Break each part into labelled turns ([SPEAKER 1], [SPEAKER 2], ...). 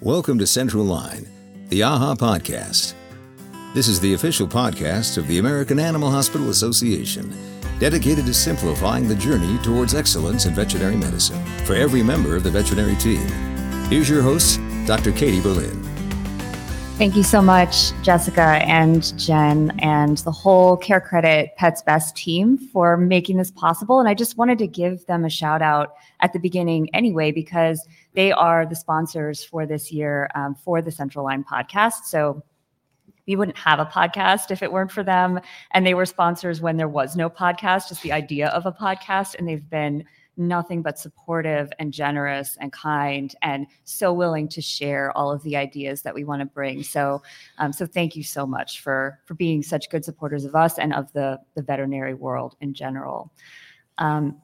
[SPEAKER 1] Welcome to Central Line, the AAHA podcast. This is the official podcast of the American Animal Hospital Association, dedicated to simplifying the journey towards excellence in veterinary medicine for every member of the veterinary team. Here's your host, Dr. Katie Berlin.
[SPEAKER 2] Thank you so much, Jessica and Jen, and the whole Care Credit Pets Best team for making this possible. And I just wanted to give them a shout out at the beginning anyway, because they are the sponsors for this year um, for the Central Line podcast. So we wouldn't have a podcast if it weren't for them. And they were sponsors when there was no podcast, just the idea of a podcast. And they've been nothing but supportive and generous and kind and so willing to share all of the ideas that we want to bring so um, so thank you so much for for being such good supporters of us and of the the veterinary world in general um,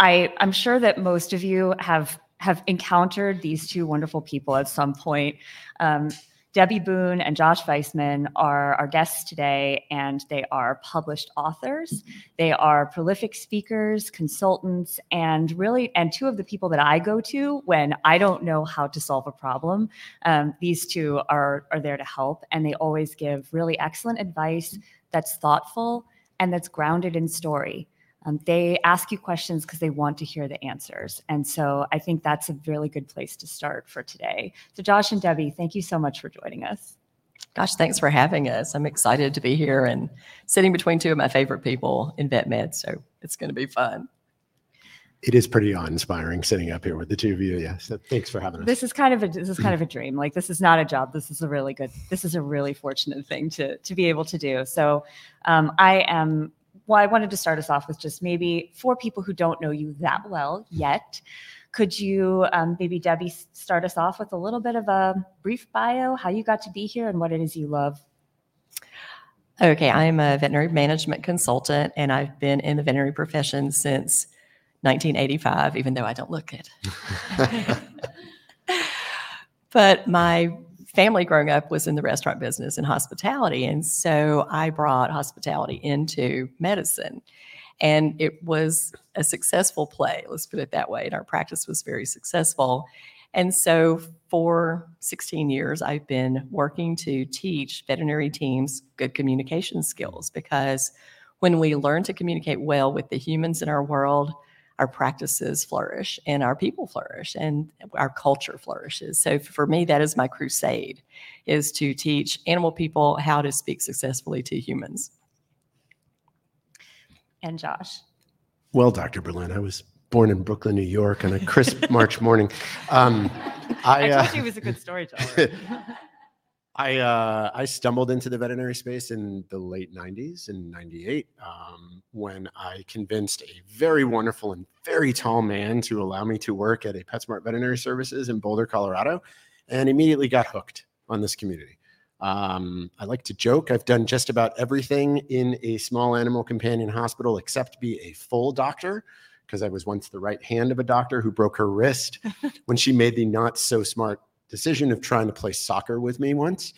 [SPEAKER 2] i i'm sure that most of you have have encountered these two wonderful people at some point um, Debbie Boone and Josh Vaisman are our guests today, and they are published authors. They are prolific speakers, consultants, and really, and two of the people that I go to when I don't know how to solve a problem. Um, these two are, are there to help, and they always give really excellent advice that's thoughtful and that's grounded in story. Um, they ask you questions because they want to hear the answers. And so I think that's a really good place to start for today. So, Josh and Debbie, thank you so much for joining us.
[SPEAKER 3] Gosh, thanks for having us. I'm excited to be here and sitting between two of my favorite people in vet med. So it's going to be fun.
[SPEAKER 4] It is pretty awe-inspiring sitting up here with the two of you. Yeah. So thanks for having us.
[SPEAKER 2] This is kind of a this is kind of a dream. Like this is not a job. This is a really good. This is a really fortunate thing to to be able to do. So um, I am well, I wanted to start us off with just maybe for people who don't know you that well yet. Could you um, maybe, Debbie, start us off with a little bit of a brief bio, how you got to be here and what it is you love?
[SPEAKER 3] Okay, I'm a veterinary management consultant and I've been in the veterinary profession since 1985, even though I don't look it. but my family growing up was in the restaurant business and hospitality. And so I brought hospitality into medicine. And it was a successful play, let's put it that way. And our practice was very successful. And so for 16 years, I've been working to teach veterinary teams good communication skills because when we learn to communicate well with the humans in our world, our practices flourish and our people flourish and our culture flourishes. So for me, that is my crusade is to teach animal people how to speak successfully to humans.
[SPEAKER 2] And Josh.
[SPEAKER 4] Well, Dr. Berlin, I was born in Brooklyn, New York on a crisp March morning. Um,
[SPEAKER 2] I, I, told uh, you he was a good storyteller.
[SPEAKER 4] I uh, I stumbled into the veterinary space in the late '90s in '98 um, when I convinced a very wonderful and very tall man to allow me to work at a PetSmart Veterinary Services in Boulder, Colorado, and immediately got hooked on this community. Um, I like to joke. I've done just about everything in a small animal companion hospital except be a full doctor because I was once the right hand of a doctor who broke her wrist when she made the not so smart decision of trying to play soccer with me once,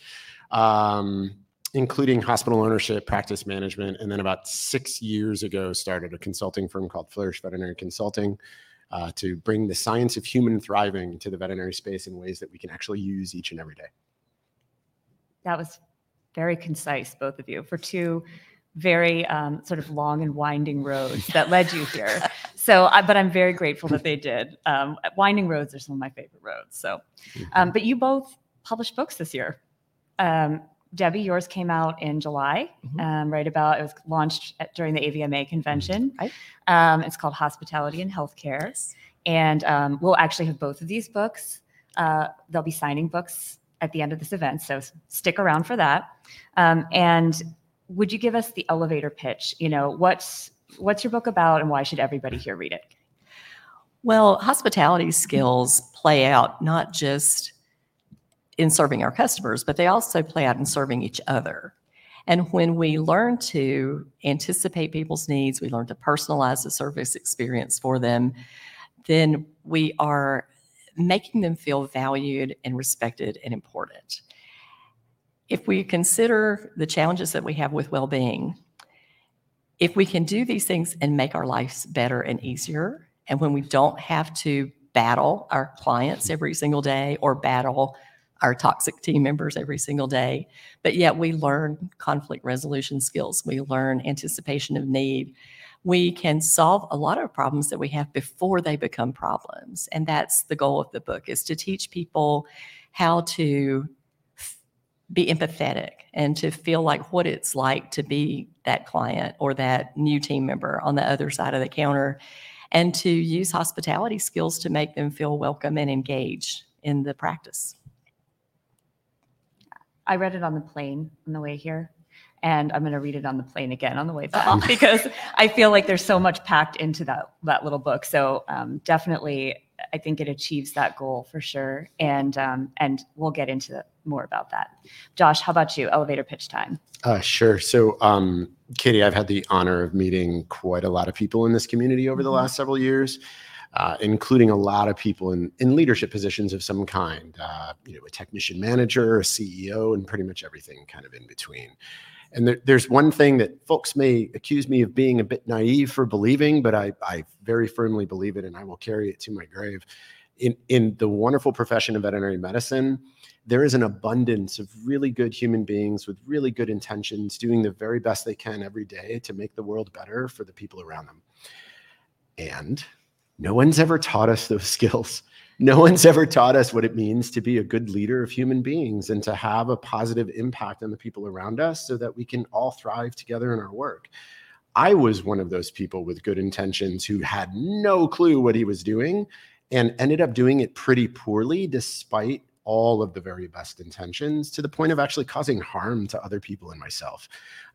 [SPEAKER 4] um, including hospital ownership, practice management, and then about six years ago started a consulting firm called Flourish Veterinary Consulting. Uh, to bring the science of human thriving to the veterinary space in ways that we can actually use each and every day.
[SPEAKER 2] That was very concise, both of you, for two very um, sort of long and winding roads that led you here. So, I, but I'm very grateful that they did. Um, winding roads are some of my favorite roads. So, mm-hmm. um, but you both published books this year. Um, Debbie, yours came out in July, mm-hmm. Um, right about it was launched at, during the AVMA convention. Mm-hmm. Right. Um, it's called Hospitality and Healthcare, yes. and we'll actually have both of these books. Uh, they'll be signing books at the end of this event, so stick around for that. and would you give us the elevator pitch? You know, what's what's your book about and why should everybody here read it?
[SPEAKER 3] Well, hospitality skills play out not just in serving our customers, but they also play out in serving each other. And when we learn to anticipate people's needs, we learn to personalize the service experience for them, then we are making them feel valued and respected and important. If we consider the challenges that we have with well being, if we can do these things and make our lives better and easier, and when we don't have to battle our clients every single day or battle our toxic team members every single day. But yet we learn conflict resolution skills, we learn anticipation of need. We can solve a lot of problems that we have before they become problems. And that's the goal of the book is to teach people how to be empathetic and to feel like what it's like to be that client or that new team member on the other side of the counter and to use hospitality skills to make them feel welcome and engaged in the practice.
[SPEAKER 2] I read it on the plane on the way here, and I'm going to read it on the plane again on the way back because I feel like there's so much packed into that that little book. So um, definitely, I think it achieves that goal for sure, and um, and we'll get into more about that. Josh, how about you? Elevator pitch time.
[SPEAKER 4] Uh, sure. So, um, Katie, I've had the honor of meeting quite a lot of people in this community over the mm-hmm. last several years uh, including a lot of people in, in leadership positions of some kind, uh, you know, a technician manager, a CEO, and pretty much everything kind of in between. And there, there's one thing that folks may accuse me of being a bit naive for believing, but I, I very firmly believe it and I will carry it to my grave. In, in the wonderful profession of veterinary medicine, there is an abundance of really good human beings with really good intentions doing the very best they can every day to make the world better for the people around them. And no one's ever taught us those skills. No one's ever taught us what it means to be a good leader of human beings and to have a positive impact on the people around us so that we can all thrive together in our work. I was one of those people with good intentions who had no clue what he was doing and ended up doing it pretty poorly despite all of the very best intentions to the point of actually causing harm to other people and myself.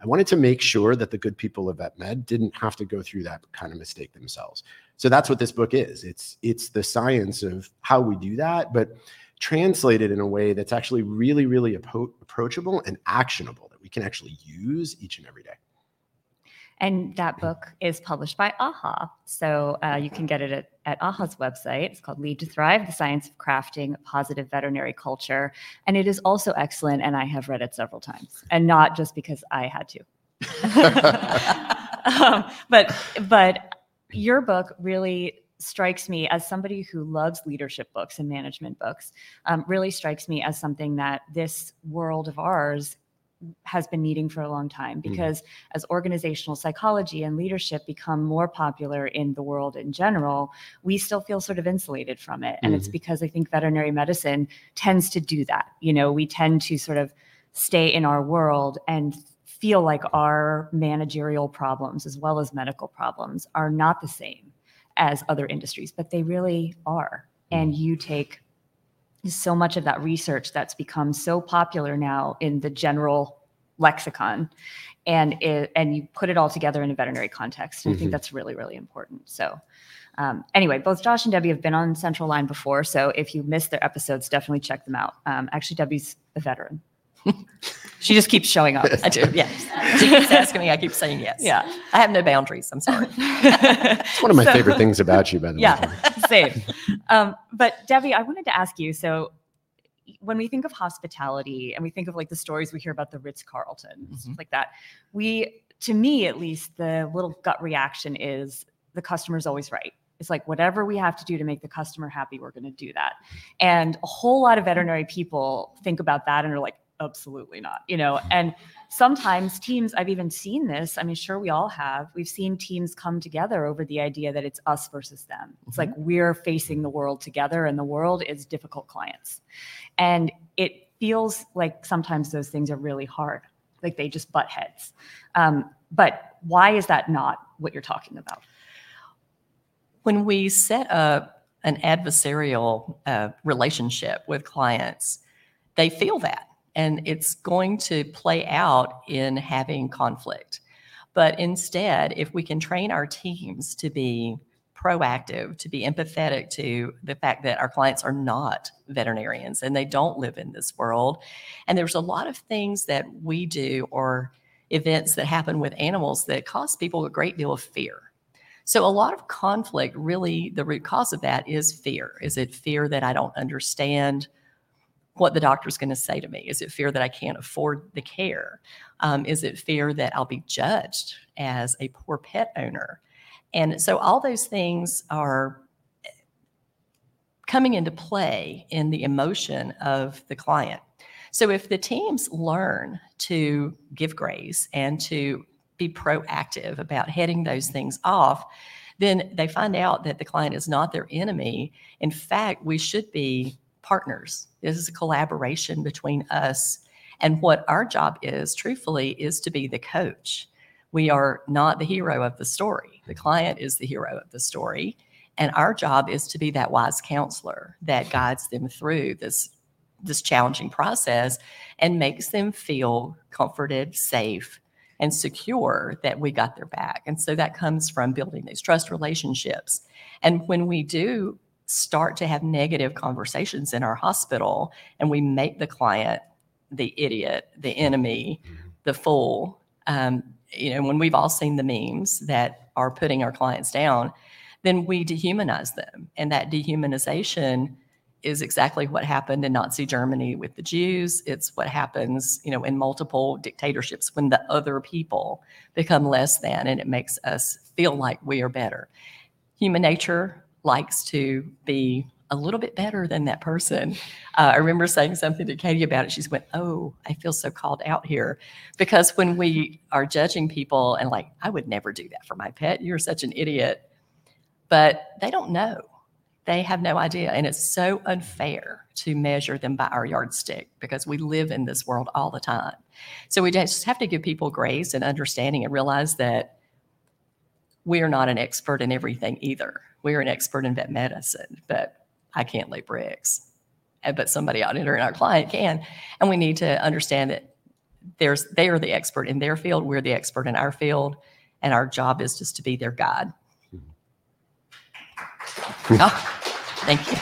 [SPEAKER 4] I wanted to make sure that the good people of VetMed didn't have to go through that kind of mistake themselves. So that's what this book is. It's it's the science of how we do that, but translated in a way that's actually really, really approachable and actionable that we can actually use each and every day.
[SPEAKER 2] And that book is published by AAHA. So uh, you can get it at, at AAHA's website. It's called Lead to Thrive The Science of Crafting a Positive Veterinary Culture. And it is also excellent. And I have read it several times, and not just because I had to. um, but, but your book really strikes me as somebody who loves leadership books and management books, um, really strikes me as something that this world of ours has been needing for a long time mm-hmm. because mm-hmm. as organizational psychology and leadership become more popular in the world in general, we still feel sort of insulated from it. And mm-hmm. it's because I think veterinary medicine tends to do that. You know, we tend to sort of stay in our world and feel like our managerial problems as well as medical problems are not the same as other industries, but they really are. Mm-hmm. And you take so much of that research that's become so popular now in the general lexicon and it, and you put it all together in a veterinary context and mm-hmm. i think mm-hmm. that's really really important so um, anyway both josh and debbie have been on central line before so if you missed their episodes definitely check them out um, actually debbie's a veteran she just keeps showing up.
[SPEAKER 3] I do. Yes. She keeps asking me. I keep saying yes.
[SPEAKER 2] Yeah.
[SPEAKER 3] I have no boundaries. I'm sorry.
[SPEAKER 4] it's one of my so, favorite things about you, by the
[SPEAKER 2] yeah, way. Same. Um, but Debbie, I wanted to ask you. So, when we think of hospitality and we think of like the stories we hear about the Ritz Carlton, mm-hmm. like that, we, to me at least, the little gut reaction is the customer's always right. It's like whatever we have to do to make the customer happy, we're going to do that. And a whole lot of veterinary people think about that and are like, absolutely not you know and sometimes teams i've even seen this i mean sure we all have we've seen teams come together over the idea that it's us versus them. It's mm-hmm. like we're facing the world together and the world is difficult clients. And it feels like sometimes those things are really hard like they just butt heads. Um, but why is that not what you're talking about?
[SPEAKER 3] When we set up an adversarial uh, relationship with clients they feel that and it's going to play out in having conflict. But instead, if we can train our teams to be proactive, to be empathetic to the fact that our clients are not veterinarians and they don't live in this world. And there's a lot of things that we do or events that happen with animals that cause people a great deal of fear. So, a lot of conflict really, the root cause of that is fear. Is it fear that I don't understand what the doctor's going to say to me? Is it fear that I can't afford the care? Um, is it fear that I'll be judged as a poor pet owner? And so all those things are coming into play in the emotion of the client. So if the teams learn to give grace and to be proactive about heading those things off, then they find out that the client is not their enemy. In fact, we should be partners. This is a collaboration between us. And what our job is, truthfully, is to be the coach. We are not the hero of the story. The client is the hero of the story. And our job is to be that wise counselor that guides them through this, this challenging process and makes them feel comforted, safe, and secure that we got their back. And so that comes from building these trust relationships. And when we do start to have negative conversations in our hospital and we make the client the idiot, the enemy, mm-hmm. the fool, um, you know, when we've all seen the memes that are putting our clients down, then we dehumanize them. And that dehumanization is exactly what happened in Nazi Germany with the Jews. It's what happens, you know, in multiple dictatorships when the other people become less than and it makes us feel like we are better. Human nature likes to be a little bit better than that person. Uh, I remember saying something to Katie about it. She went, Oh, I feel so called out here. Because when we are judging people and like, I would never do that for my pet, you're such an idiot. But they don't know. They have no idea. And it's so unfair to measure them by our yardstick because we live in this world all the time. So we just have to give people grace and understanding and realize that we are not an expert in everything either. We're an expert in vet medicine, but I can't lay bricks, but somebody auditor and our client can. And we need to understand that there's they are the expert in their field, we're the expert in our field, and our job is just to be their guide. Mm-hmm. oh, thank you.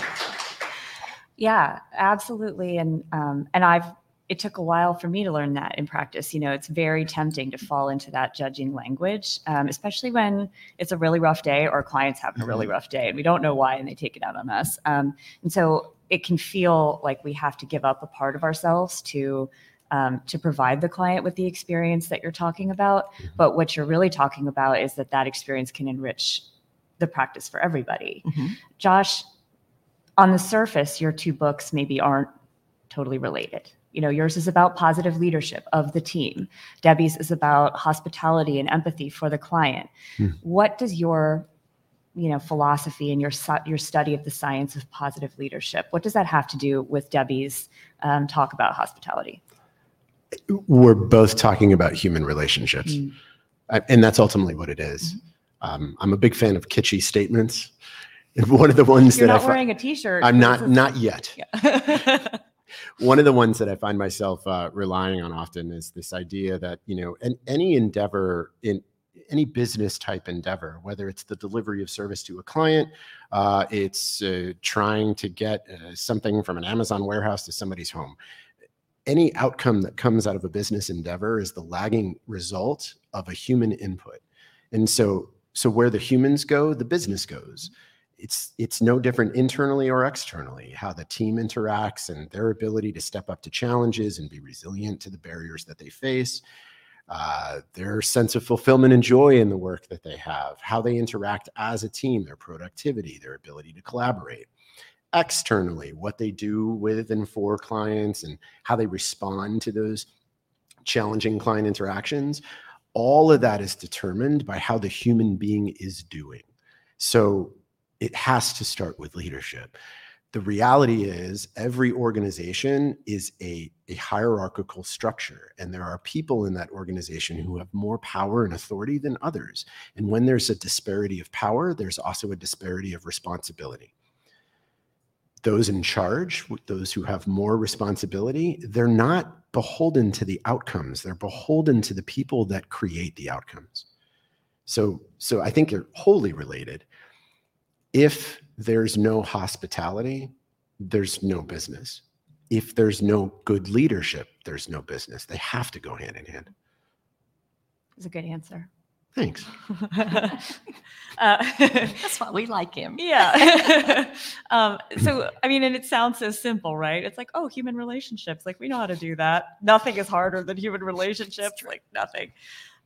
[SPEAKER 2] Yeah, absolutely. And um, and I've it took a while for me to learn that in practice. You know, it's very tempting to fall into that judging language, um, especially when it's a really rough day or clients having a really mm-hmm. rough day and we don't know why and they take it out on us. Um, and so it can feel like we have to give up a part of ourselves to um, to provide the client with the experience that you're talking about. Mm-hmm. But what you're really talking about is that that experience can enrich the practice for everybody. Mm-hmm. Josh, on the surface, your two books maybe aren't totally related you know yours is about positive leadership of the team debbie's is about hospitality and empathy for the client hmm. what does your you know philosophy and your your study of the science of positive leadership what does that have to do with debbie's um, talk about hospitality
[SPEAKER 4] we're both talking about human relationships mm. and that's ultimately what it is. Mm-hmm. Um, i'm a big fan of kitschy statements one of the ones
[SPEAKER 2] You're
[SPEAKER 4] that
[SPEAKER 2] not I wearing a t-shirt.
[SPEAKER 4] I'm not, not yet. Yeah. one of the ones that I find myself uh, relying on often is this idea that you know, and any endeavor in any business type endeavor, whether it's the delivery of service to a client, uh, it's uh, trying to get uh, something from an Amazon warehouse to somebody's home. Any outcome that comes out of a business endeavor is the lagging result of a human input, and so so where the humans go, the business goes it's it's no different internally or externally how the team interacts and their ability to step up to challenges and be resilient to the barriers that they face. Uh, their sense of fulfillment and joy in the work that they have how they interact as a team their productivity their ability to collaborate externally what they do with and for clients and how they respond to those challenging client interactions. All of that is determined by how the human being is doing. So it has to start with leadership. The reality is, every organization is a, a hierarchical structure, and there are people in that organization who have more power and authority than others. And when there's a disparity of power, there's also a disparity of responsibility. Those in charge, those who have more responsibility, they're not beholden to the outcomes, they're beholden to the people that create the outcomes. So, so I think they're wholly related if there's no hospitality, there's no business. If there's no good leadership, there's no business. They have to go hand in hand.
[SPEAKER 2] It's a good answer.
[SPEAKER 4] Thanks.
[SPEAKER 3] uh, That's why we like him.
[SPEAKER 2] Yeah. um, so, I mean, and it sounds so simple, right? It's like, oh, human relationships. Like, we know how to do that. Nothing is harder than human relationships. Like, nothing.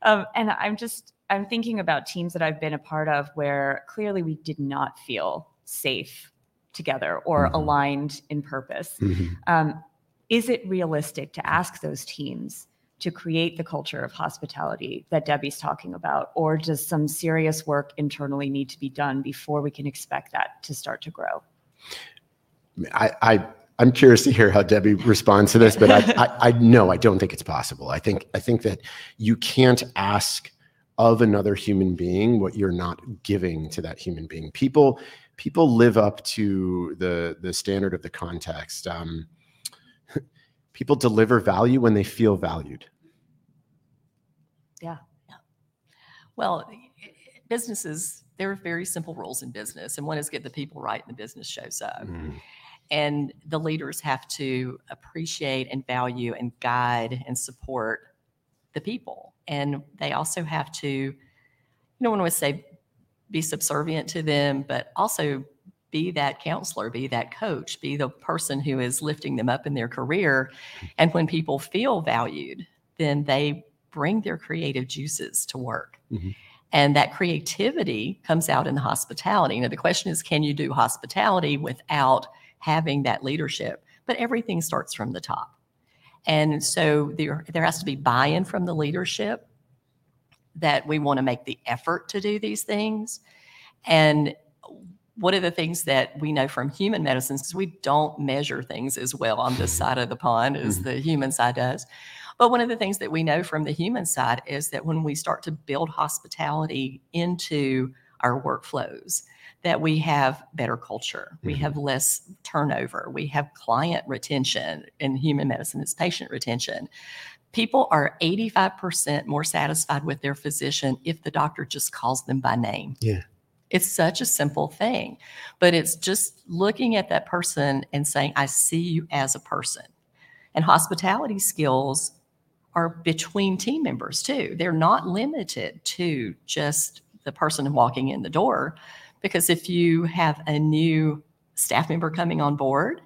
[SPEAKER 2] Um, and I'm just, I'm thinking about teams that I've been a part of where clearly we did not feel safe together or
[SPEAKER 4] Mhm.
[SPEAKER 2] aligned in purpose.
[SPEAKER 4] Mhm.
[SPEAKER 2] Um, is it realistic to ask those teams to create the culture of hospitality that Debbie's talking about, or does some serious work internally need to be done before we can expect that to start to grow?
[SPEAKER 4] I, I I'm curious to hear how Debbie responds to this, but I, I, I no, I don't think it's possible. I think I think that you can't ask of another human being what you're not giving to that human being. People people live up to the the standard of the context. Um, people deliver value when they feel valued. Yeah.
[SPEAKER 3] Well, businesses, there are very simple rules in business, and one is get the people right and the business shows up. And the leaders have to appreciate and value and guide and support the people. And they also have to, you don't want to say be subservient to them, but also be that counselor, be that coach, be the person who is lifting them up in their career. And when people feel valued, then they bring their creative juices to work.
[SPEAKER 4] Mhm.
[SPEAKER 3] And that creativity comes out in the hospitality. Now, the question is can you do hospitality without having that leadership? But everything starts from the top. And so there, there has to be buy in from the leadership that we want to make the effort to do these things. And one of the things that we know from human medicine is we don't measure things as well on this side of the pond as
[SPEAKER 4] Mhm.
[SPEAKER 3] the human side does. But one of the things that we know from the human side is that when we start to build hospitality into our workflows, that we have better culture, we
[SPEAKER 4] Mhm.
[SPEAKER 3] have less turnover, we have client retention. In human medicine, it's patient retention. People are 85% more satisfied with their physician if the doctor just calls them by name.
[SPEAKER 4] Yeah.
[SPEAKER 3] It's such a simple thing, but it's just looking at that person and saying, I see you as a person. And hospitality skills are between team members too. They're not limited to just the person walking in the door. Because if you have a new staff member coming on board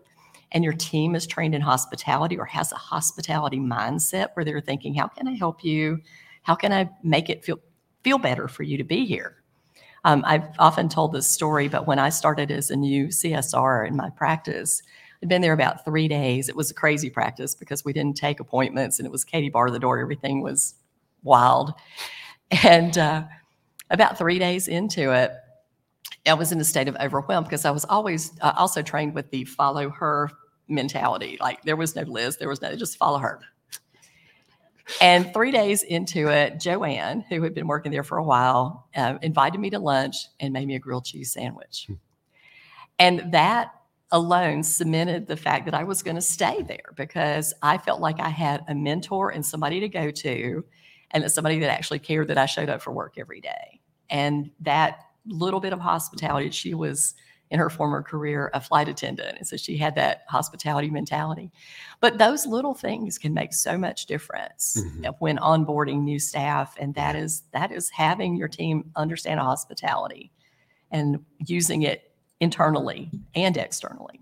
[SPEAKER 3] and your team is trained in hospitality or has a hospitality mindset where they're thinking, how can I help you? How can I make it feel feel better for you to be here? Um, I've often told this story, but when I started as a new CSR in my practice, I'd been there about three days. It was a crazy practice because we didn't take appointments and it was Katie bar the door. Everything was wild. And uh, about three days into it, I was in a state of overwhelm because I was always uh, also trained with the follow her mentality. Like there was no Liz, there was no just follow her. And three days into it, Joanne, who had been working there for a while, uh, invited me to lunch and made me a grilled cheese sandwich. And that alone cemented the fact that I was going to stay there because I felt like I had a mentor and somebody to go to, and that somebody that actually cared that I showed up for work every day. And that little bit of hospitality, she was in her former career a flight attendant. And so she had that hospitality mentality. But those little things can make so much difference
[SPEAKER 4] Mhm.
[SPEAKER 3] when onboarding new staff. And that is that is having your team understand hospitality and using it internally and externally.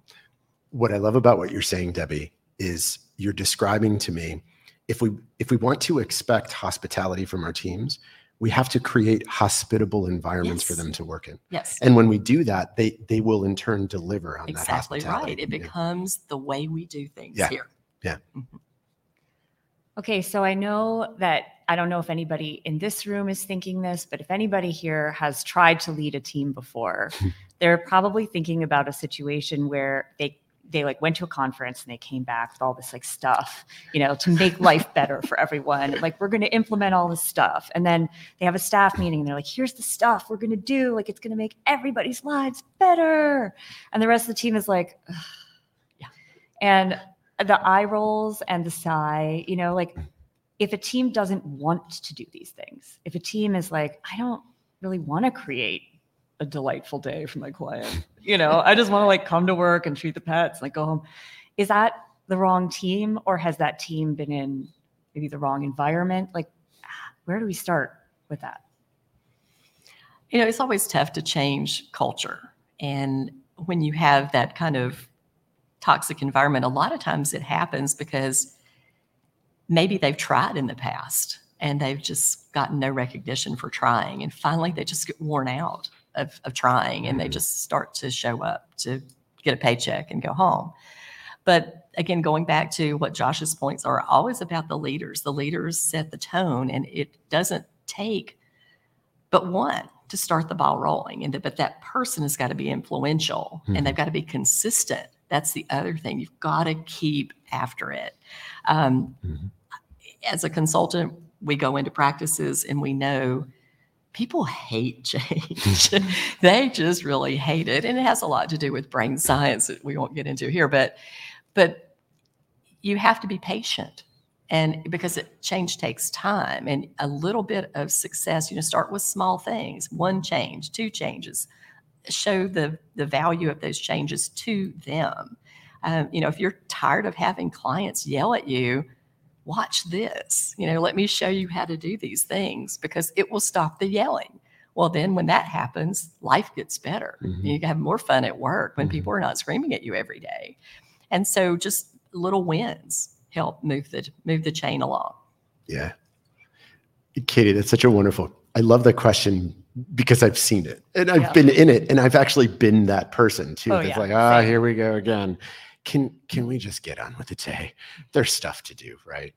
[SPEAKER 4] what I love about what you're saying, Debbie, is you're describing to me if we if we want to expect hospitality from our teams, we have to create hospitable environments for them to work in.
[SPEAKER 3] Yes.
[SPEAKER 4] And when we do that, they they will in turn deliver on that
[SPEAKER 3] exactly right. It
[SPEAKER 4] Yeah.
[SPEAKER 3] becomes the way we do things here.
[SPEAKER 4] Yeah.
[SPEAKER 3] here.
[SPEAKER 2] Okay, so I know that I don't know if anybody in this room is thinking this, but if anybody here has tried to lead a team before, they're probably thinking about a situation where they they like went to a conference and they came back with all this like stuff, you know, to make life better for everyone. Like we're going to implement all this stuff. And then they have a staff meeting and they're like, here's the stuff we're going to do. Like it's going to make everybody's lives better. And the rest of the team is like, "Ugh."
[SPEAKER 3] Yeah.
[SPEAKER 2] And the eye rolls and the sigh, you know, like if a team doesn't want to do these things, if a team is like, I don't really want to create a delightful day for my client, you know, I just want to like come to work and treat the pets, like go home. Is that the wrong team or has that team been in maybe the wrong environment? Like, where do we start with that?
[SPEAKER 3] You know, it's always tough to change culture. And when you have that kind of toxic environment, a lot of times it happens because maybe they've tried in the past and they've just gotten no recognition for trying. And finally, they just get worn out of, of trying and they
[SPEAKER 4] Mhm.
[SPEAKER 3] just start to show up to get a paycheck and go home. But again, going back to what Josh's points are always about the leaders. The leaders set the tone, and it doesn't take but one to start the ball rolling. And but that person has got to be influential
[SPEAKER 4] Mhm.
[SPEAKER 3] and they've got to be consistent. That's the other thing. You've got to keep after it. Um,
[SPEAKER 4] Mhm.
[SPEAKER 3] As a consultant, we go into practices and we know people hate change. they just really hate it. And it has a lot to do with brain science that we won't get into here. But but you have to be patient and because it, change takes time and a little bit of success you know start with small things one change two changes show the the value of those changes to them um, you know if you're tired of having clients yell at you watch this you know let me show you how to do these things because it will stop the yelling well then when that happens life gets better
[SPEAKER 4] Mhm.
[SPEAKER 3] you have more fun at work when
[SPEAKER 4] Mhm.
[SPEAKER 3] people are not screaming at you every day and so just little wins help move the move the chain along
[SPEAKER 4] Yeah. Katie, that's such a wonderful. I love the question because I've seen it and I've
[SPEAKER 3] Yeah.
[SPEAKER 4] been in it and I've actually been that person too.
[SPEAKER 3] Oh, yeah.
[SPEAKER 4] like, ah,
[SPEAKER 3] Same.
[SPEAKER 4] here we go again. Can can we just get on with the day? There's stuff to do, right?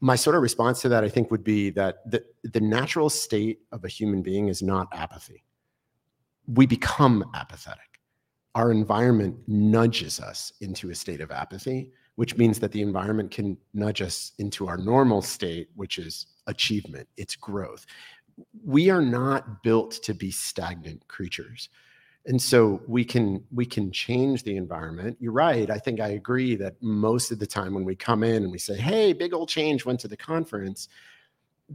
[SPEAKER 4] My sort of response to that, I think, would be that the, the natural state of a human being is not apathy. We become apathetic. Our environment nudges us into a state of apathy which means that the environment can nudge us into our normal state, which is achievement, it's growth. We are not built to be stagnant creatures. And so we can we can change the environment. You're right. I think I agree that most of the time when we come in and we say, "Hey, big old change went to the conference,"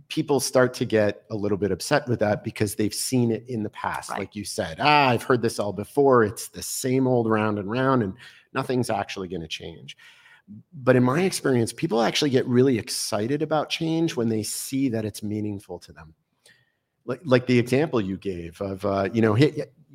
[SPEAKER 4] people start to get a little bit upset with that because they've seen it in the past.
[SPEAKER 3] Right.
[SPEAKER 4] Like you said, "Ah, I've heard this all before. It's the same old round and round and nothing's actually going to change." but in my experience, people actually get really excited about change when they see that it's meaningful to them. Like, like the example you gave of, uh, you know,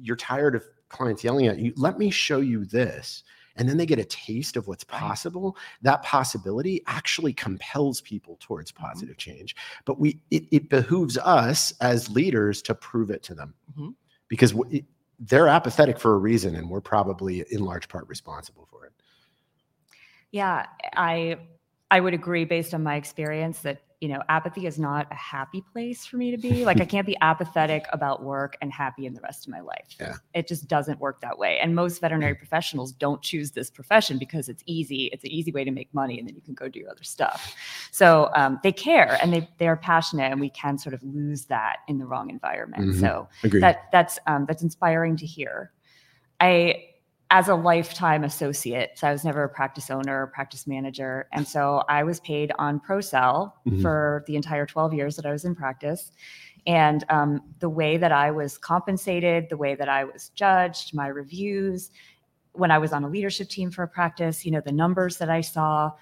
[SPEAKER 4] you're tired of clients yelling at you. Let me show you this. And then they get a taste of what's possible. That possibility actually compels people towards
[SPEAKER 3] Mm-hmm.
[SPEAKER 4] positive change. But we, it, it behooves us as leaders to prove it to them
[SPEAKER 3] Mhm.
[SPEAKER 4] because it, they're apathetic for a reason, and we're probably in large part responsible for it.
[SPEAKER 2] Yeah, I I would agree based on my experience that you know apathy is not a happy place for me to be. Like I can't be apathetic about work and happy in the rest of my life.
[SPEAKER 4] Yeah.
[SPEAKER 2] It just doesn't work that way. And most veterinary professionals don't choose this profession because it's easy. It's an easy way to make money, and then you can go do your other stuff. So um, they care and they they are passionate, and we can sort of lose that in the wrong environment.
[SPEAKER 4] Mhm.
[SPEAKER 2] So
[SPEAKER 4] Agreed.
[SPEAKER 2] that that's um, that's inspiring to hear. I, as a lifetime associate, so I was never a practice owner or practice manager, and so I was paid on ProSal
[SPEAKER 4] Mhm.
[SPEAKER 2] for the entire 12 years that I was in practice. And um, the way that I was compensated, the way that I was judged, my reviews, when I was on a leadership team for a practice, you know, the numbers that I saw,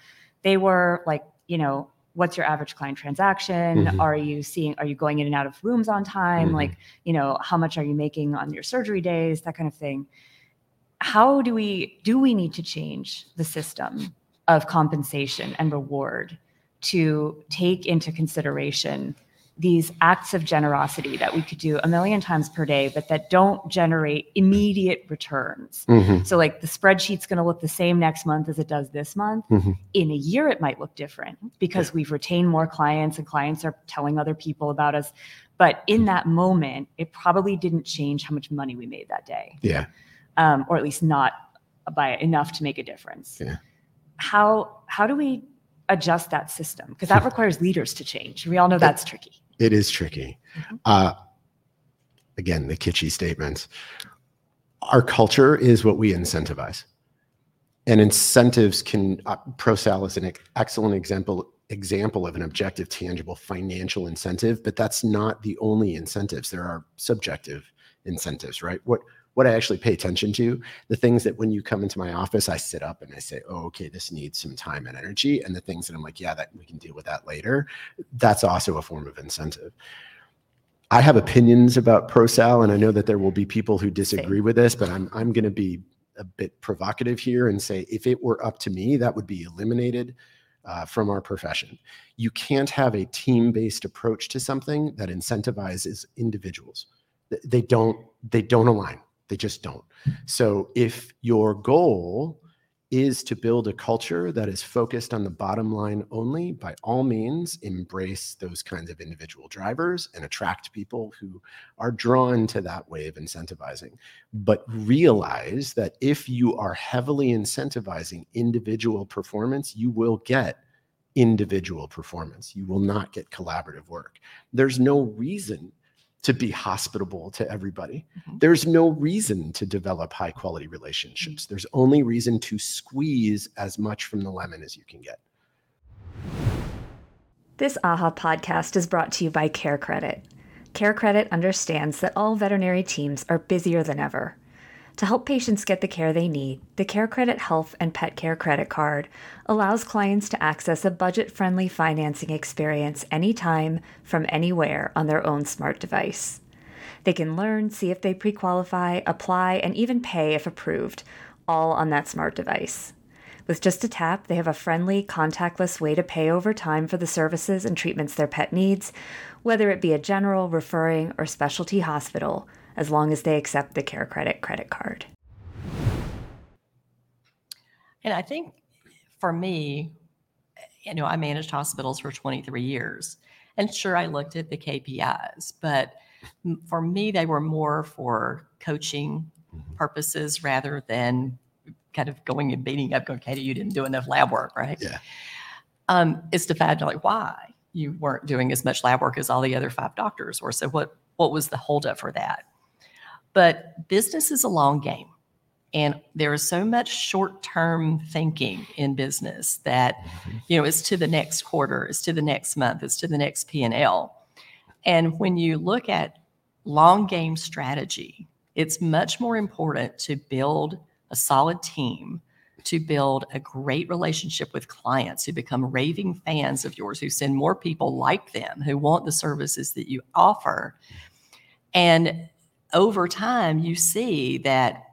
[SPEAKER 2] they were like, you know, what's your average client transaction?
[SPEAKER 4] Mhm.
[SPEAKER 2] Are you seeing, are you going in and out of rooms on time?
[SPEAKER 4] Mhm.
[SPEAKER 2] Like, you know, how much are you making on your surgery days? That kind of thing. How do we, do we need to change the system of compensation and reward to take into consideration these acts of generosity that we could do a million times per day, but that don't generate immediate returns.
[SPEAKER 4] Mhm.
[SPEAKER 2] So, like the spreadsheet's going to look the same next month as it does this month.
[SPEAKER 4] Mhm.
[SPEAKER 2] In a year, it might look different because we've retained more clients and clients are telling other people about us. But in that moment, it probably didn't change how much money we made that day
[SPEAKER 4] Yeah.
[SPEAKER 2] Um, or at least not by enough to make a difference.
[SPEAKER 4] Yeah.
[SPEAKER 2] How how do we adjust that system? Because that requires leaders to change. We all know that's tricky.
[SPEAKER 4] It is tricky.
[SPEAKER 2] Mhm.
[SPEAKER 4] Uh, again, the kitschy statements. Our culture is what we incentivize, and incentives can. Uh, ProSal is an excellent example example of an objective, tangible financial incentive, but that's not the only incentives. There are subjective incentives, right? What what I actually pay attention to, the things that when you come into my office, I sit up and I say, "Oh, okay, this needs some time and energy," and the things that I'm like, "Yeah, that we can deal with that later." That's also a form of incentive. I have opinions about ProSal, and I know that there will be people who disagree with this, but I'm I'm going to be a bit provocative here and say if it were up to me, that would be eliminated uh, from our profession. You can't have a team-based approach to something that incentivizes individuals. They don't they don't align. They just don't. So if your goal is to build a culture that is focused on the bottom line only, by all means, embrace those kinds of individual drivers and attract people who are drawn to that way of incentivizing. But realize that if you are heavily incentivizing individual performance, you will get individual performance. You will not get collaborative work. There's no reason to be hospitable to everybody. Mm-hmm. There's no reason to develop high quality relationships. Mm-hmm. There's only reason to squeeze as much from the lemon as you can get.
[SPEAKER 5] This AAHA podcast is brought to you by Care Credit. Care Credit understands that all veterinary teams are busier than ever. To help patients get the care they need, the Care Credit Health and Pet Care Credit Card allows clients to access a budget friendly financing experience anytime from anywhere on their own smart device. They can learn, see if they pre qualify, apply, and even pay if approved, all on that smart device. With just a tap, they have a friendly, contactless way to pay over time for the services and treatments their pet needs, whether it be a general, referring, or specialty hospital as long as they accept the Care Credit credit card.
[SPEAKER 3] And I think for me, you know, I managed hospitals for 23 years. And sure, I looked at the KPIs, but for me, they were more for coaching mm-hmm. purposes rather than kind of going and beating up, going, Katie, you didn't do enough lab work, right?
[SPEAKER 4] Yeah.
[SPEAKER 3] Um, it's to find like why you weren't doing as much lab work as all the other five doctors were. So what what was the holdup for that? But business is a long game. And there is so much short-term thinking in business that, mm-hmm. you know, it's to the next quarter, it's to the next month, it's to the next P&L. And when you look at long game strategy, it's much more important to build a solid team, to build a great relationship with clients who become raving fans of yours, who send more people like them, who want the services that you offer. And over time, you see that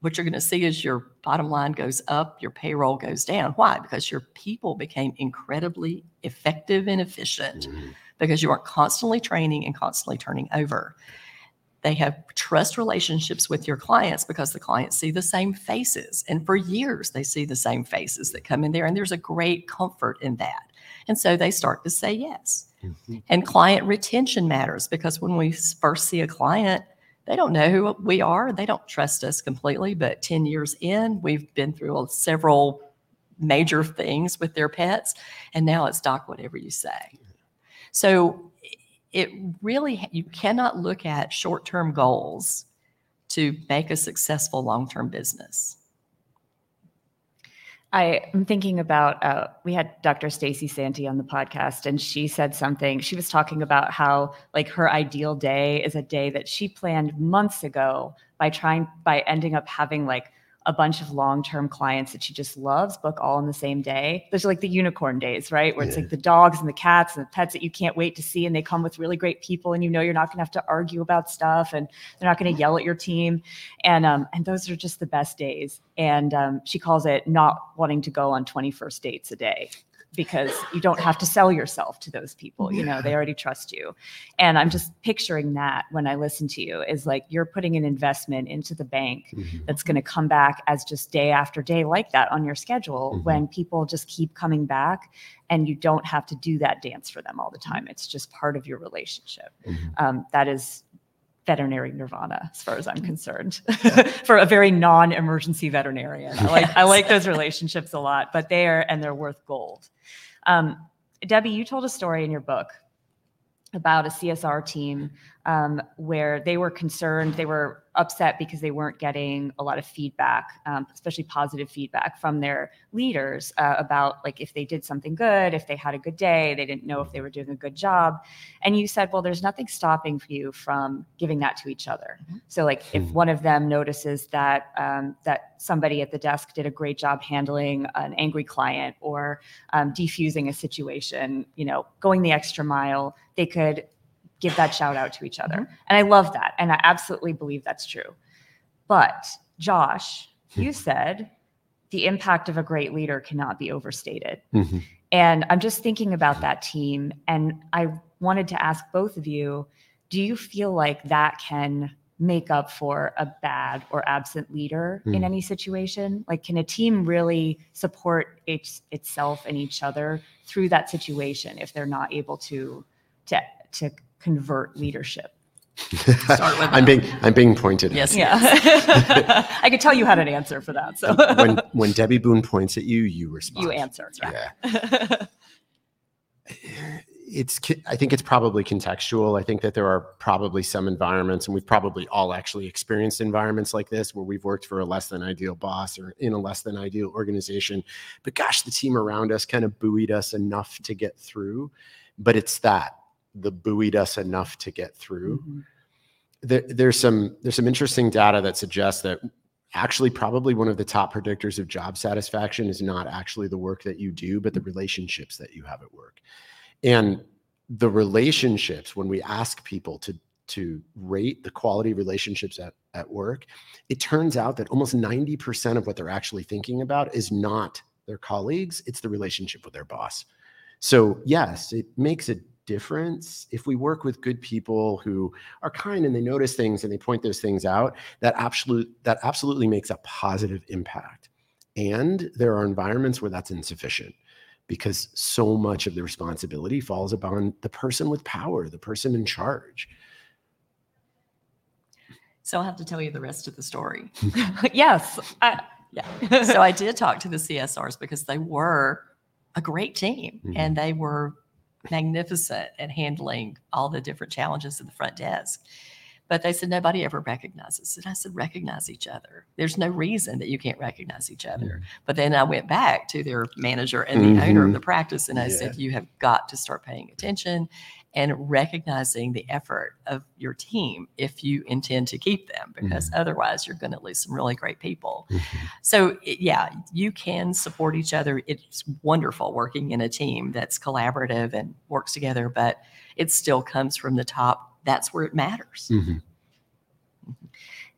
[SPEAKER 3] what you're going to see is your bottom line goes up, your payroll goes down. Why? Because your people became incredibly effective and efficient mm-hmm. because you are constantly training and constantly turning over. They have trust relationships with your clients because the clients see the same faces. And for years, they see the same faces that come in there. And there's a great comfort in that. And so they start to say yes. Mm-hmm. And client retention matters because when we first see a client, they don't know who we are. They don't trust us completely. But 10 years in, we've been through several major things with their pets. And now it's doc, whatever you say. So it really, you cannot look at short term goals to make a successful long term business.
[SPEAKER 2] I am thinking about uh, we had Dr. Stacy Santee on the podcast, and she said something. She was talking about how like her ideal day is a day that she planned months ago by trying by ending up having like a bunch of long-term clients that she just loves book all in the same day. There's like the unicorn days, right? Where it's like the dogs and the cats and the pets that you can't wait to see and they come with really great people and you know you're not going to have to argue about stuff and they're not going to yell at your team. And um and those are just the best days. And um, she calls it not wanting to go on 21st dates a day because you don't have to sell yourself to those people you know they already trust you and i'm just picturing that when i listen to you is like you're putting an investment into the bank mm-hmm. that's going to come back as just day after day like that on your schedule mm-hmm. when people just keep coming back and you don't have to do that dance for them all the time it's just part of your relationship mm-hmm. um, that is veterinary nirvana as far as I'm concerned for a very non-emergency veterinarian. I like I like those relationships a lot, but they are and they're worth gold. Um, Debbie, you told a story in your book about a CSR team um, where they were concerned, they were upset because they weren't getting a lot of feedback, um, especially positive feedback from their leaders uh, about like if they did something good, if they had a good day, they didn't know if they were doing a good job. And you said, well, there's nothing stopping you from giving that to each other. Mm-hmm. So like if hmm. one of them notices that um, that somebody at the desk did a great job handling an angry client or um, defusing a situation, you know, going the extra mile, they could give that shout out to each other. Mm-hmm. And I love that. And I absolutely believe that's true. But Josh, you said the impact of a great leader cannot be overstated. Mm-hmm. And I'm just thinking about that team. And I wanted to ask both of you do you feel like that can make up for a bad or absent leader in
[SPEAKER 4] Mm.
[SPEAKER 2] any situation? Like, can a team really support its, itself and each other through that situation if they're not able to to to convert leadership?
[SPEAKER 3] Start with
[SPEAKER 4] I'm being I'm being pointed. at.
[SPEAKER 3] Yes.
[SPEAKER 2] Yeah, I could tell you had an answer for that, so
[SPEAKER 4] when when Debbie Boone points at you, you respond.
[SPEAKER 2] you answer.
[SPEAKER 4] Yeah. it's i think it's probably contextual i think that there are probably some environments and we've probably all actually experienced environments like this where we've worked for a less than ideal boss or in a less than ideal organization but gosh the team around us kind of buoyed us enough to get through but it's that the buoyed us enough to get through.
[SPEAKER 2] Mhm.
[SPEAKER 4] there, there's some there's some interesting data that suggests that actually probably one of the top predictors of job satisfaction is not actually the work that you do but the relationships that you have at work. And the relationships when we ask people to to rate the quality of relationships at, at work it turns out that almost 90% of what they're actually thinking about is not their colleagues it's the relationship with their boss. So yes it makes a difference if we work with good people who are kind and they notice things and they point those things out that absolute that absolutely makes a positive impact and there are environments where that's insufficient because so much of the responsibility falls upon the person with power the person in charge
[SPEAKER 3] So I'll have to tell you the rest of the story.
[SPEAKER 2] yes, I,
[SPEAKER 3] Yeah. so I did talk to the CSRs because they were a great team
[SPEAKER 4] Mhm.
[SPEAKER 3] and they were magnificent at handling all the different challenges at the front desk. But they said nobody ever recognizes. And I said, recognize each other. There's no reason that you can't recognize each other. But then I went back to their manager and the owner of
[SPEAKER 4] Mhm.
[SPEAKER 3] the practice and I said, you have got to start paying attention and recognizing the effort of your team if you intend to keep them, because otherwise you're going to lose some really great people. So, yeah, you can support each other. It's wonderful working in a team that's collaborative and works together, but it still comes from the top. That's where it matters.
[SPEAKER 4] Mhm.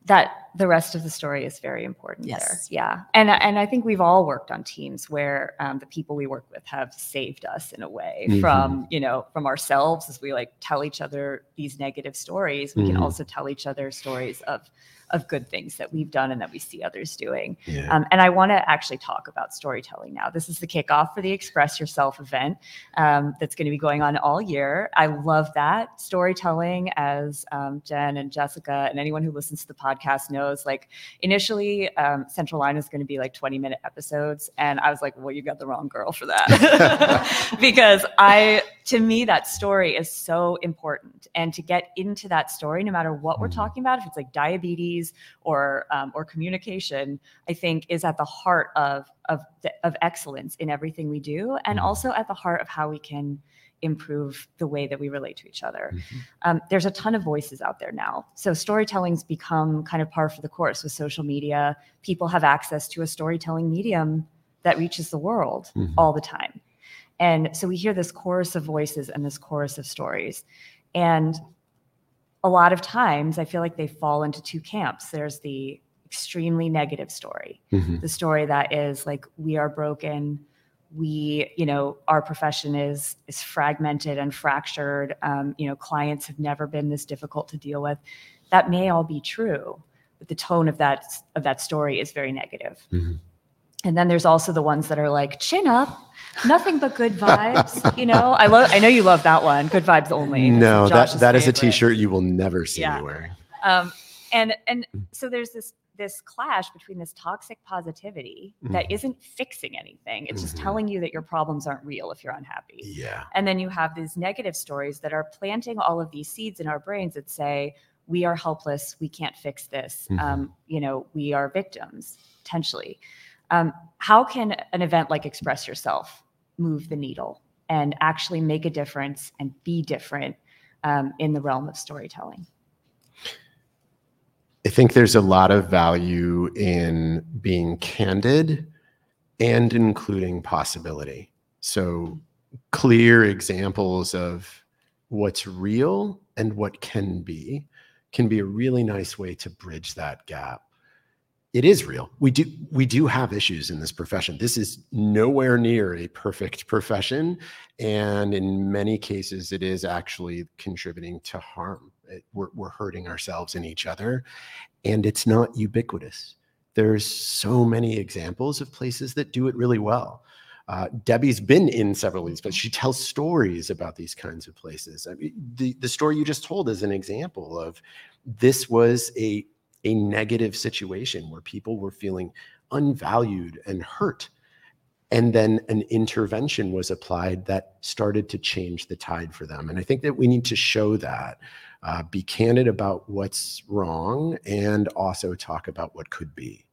[SPEAKER 2] that the rest of the story is very important there.
[SPEAKER 3] Yes.
[SPEAKER 2] Yeah, and and I think we've all worked on teams where um, the people we work with have saved us in a way
[SPEAKER 4] Mhm.
[SPEAKER 2] from you know from ourselves as we like tell each other these negative stories. We can
[SPEAKER 4] Mhm.
[SPEAKER 2] also tell each other stories of of good things that we've done and that we see others doing.
[SPEAKER 4] Yeah.
[SPEAKER 2] Um, and I want to actually talk about storytelling now. This is the kickoff for the Express Yourself event um, that's going to be going on all year. I love that storytelling, as um, Jen and Jessica and anyone who listens to the podcast knows. Like initially, um, Central Line is going to be like 20 minute episodes, and I was like, "Well, you got the wrong girl for that," because I, to me, that story is so important, and to get into that story, no matter what we're
[SPEAKER 4] Mhm.
[SPEAKER 2] talking about, if it's like diabetes or um, or communication, I think is at the heart of of the, of excellence in everything we do, and
[SPEAKER 4] Mhm.
[SPEAKER 2] also at the heart of how we can improve the way that we relate to each other.
[SPEAKER 4] Mhm.
[SPEAKER 2] Um, there's a ton of voices out there now, so storytelling's become kind of par for the course with social media. People have access to a storytelling medium that reaches the world
[SPEAKER 4] Mhm.
[SPEAKER 2] all the time, and so we hear this chorus of voices and this chorus of stories, and a lot of times I feel like they fall into two camps. There's the extremely negative story,
[SPEAKER 4] Mhm.
[SPEAKER 2] the story that is like we are broken we you know our profession is is fragmented and fractured. Um, you know clients have never been this difficult to deal with. That may all be true but the tone of that of that story is very negative.
[SPEAKER 4] Mhm.
[SPEAKER 2] and then there's also the ones that are like chin up nothing but good vibes you know? I love i know you love that one good vibes only.
[SPEAKER 4] No that that is a t-shirt you will never see
[SPEAKER 2] Yeah.
[SPEAKER 4] me wearing
[SPEAKER 2] um, and and so there's this this clash between this toxic positivity that
[SPEAKER 4] Mhm.
[SPEAKER 2] isn't fixing anything it's just
[SPEAKER 4] Mhm.
[SPEAKER 2] telling you that your problems aren't real if you're unhappy
[SPEAKER 4] yeah
[SPEAKER 2] and then you have these negative stories that are planting all of these seeds in our brains that say we are helpless we can't fix this
[SPEAKER 4] Mhm.
[SPEAKER 2] um, you know we are victims potentially um, how can an event like express yourself move the needle and actually make a difference and be different um, in the realm of storytelling
[SPEAKER 4] think there's a lot of value in being candid and including possibility. So, clear examples of what's real and what can be can be a really nice way to bridge that gap. It is real. We do we do have issues in this profession. This is nowhere near a perfect profession and in many cases it is actually contributing to harm It, we're, we're hurting ourselves and each other. And it's not ubiquitous. There's so many examples of places that do it really well. Uh, Debbie's been in several of these, but she tells stories about these kinds of places. I mean, the, the story you just told is an example of this was a, a negative situation where people were feeling unvalued and hurt. And then an intervention was applied that started to change the tide for them. And I think that we need to show that, uh, be candid about what's wrong, and also talk about what could be.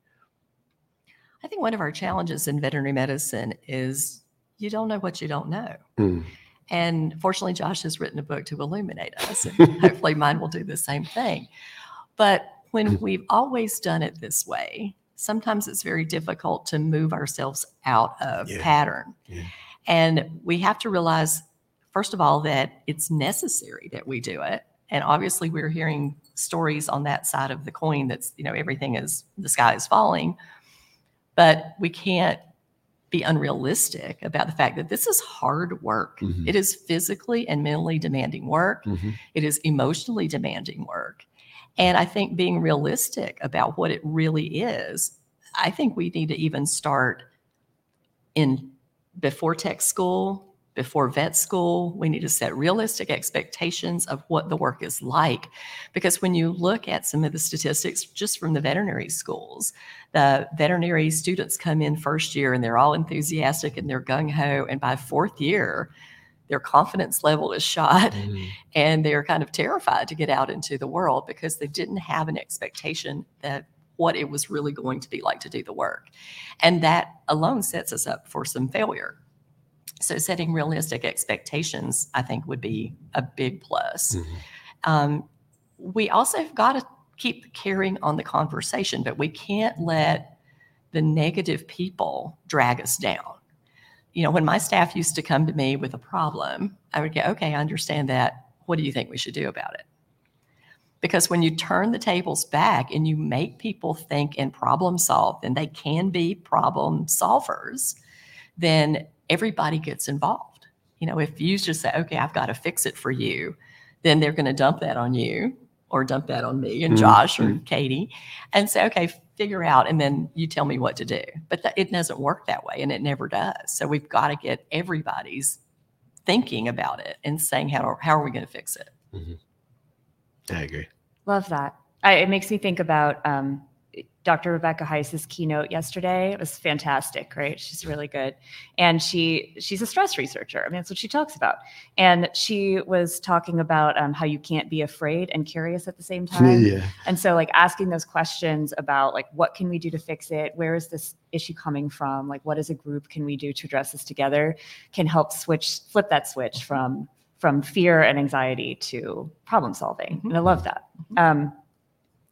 [SPEAKER 3] I think one of our challenges in veterinary medicine is you don't know what you don't know.
[SPEAKER 4] Mm.
[SPEAKER 3] And fortunately, Josh has written a book to illuminate us, and hopefully, mine will do the same thing. But when
[SPEAKER 4] Mm.
[SPEAKER 3] we've always done it this way, sometimes it's very difficult to move ourselves out of
[SPEAKER 4] Yeah.
[SPEAKER 3] pattern.
[SPEAKER 4] Yeah.
[SPEAKER 3] And we have to realize, first of all, that it's necessary that we do it. And obviously, we're hearing stories on that side of the coin that's, you know, everything is, the sky is falling. But we can't be unrealistic about the fact that this is hard work.
[SPEAKER 4] Mhm.
[SPEAKER 3] It is physically and mentally demanding work.
[SPEAKER 4] Mhm.
[SPEAKER 3] It is emotionally demanding work. And I think being realistic about what it really is, I think we need to even start in before tech school, before vet school. We need to set realistic expectations of what the work is like. Because when you look at some of the statistics just from the veterinary schools, the veterinary students come in first year and they're all enthusiastic and they're gung ho. And by fourth year, their confidence level is shot
[SPEAKER 4] Mhm.
[SPEAKER 3] and they're kind of terrified to get out into the world because they didn't have an expectation that what it was really going to be like to do the work. And that alone sets us up for some failure. So setting realistic expectations, I think, would be a big plus.
[SPEAKER 4] Mhm.
[SPEAKER 3] Um, we also have got to keep carrying on the conversation, but we can't let the negative people drag us down. You know, when my staff used to come to me with a problem, I would go, okay, I understand that. What do you think we should do about it? Because when you turn the tables back and you make people think and problem solve, and they can be problem solvers, then everybody gets involved. You know, if you just say, okay, I've got to fix it for you, then they're going to dump that on you or dump that on me and
[SPEAKER 4] Mhm.
[SPEAKER 3] Josh or Katie and say, okay, figure out, and then you tell me what to do. But that, it doesn't work that way and it never does. So we've got to get everybody's thinking about it and saying, how, how are we going to fix it?
[SPEAKER 4] I agree.
[SPEAKER 2] Love that. I, it makes me think about um, Dr. Rebecca Heiss's keynote yesterday. It was fantastic, right? She's really good, and she she's a stress researcher. I mean, that's what she talks about. And she was talking about um, how you can't be afraid and curious at the same time.
[SPEAKER 4] Yeah.
[SPEAKER 2] And so, like asking those questions about like what can we do to fix it? Where is this issue coming from? Like, what as a group can we do to address this together? Can help switch flip that switch from from fear and anxiety to problem solving. And I love that. Um,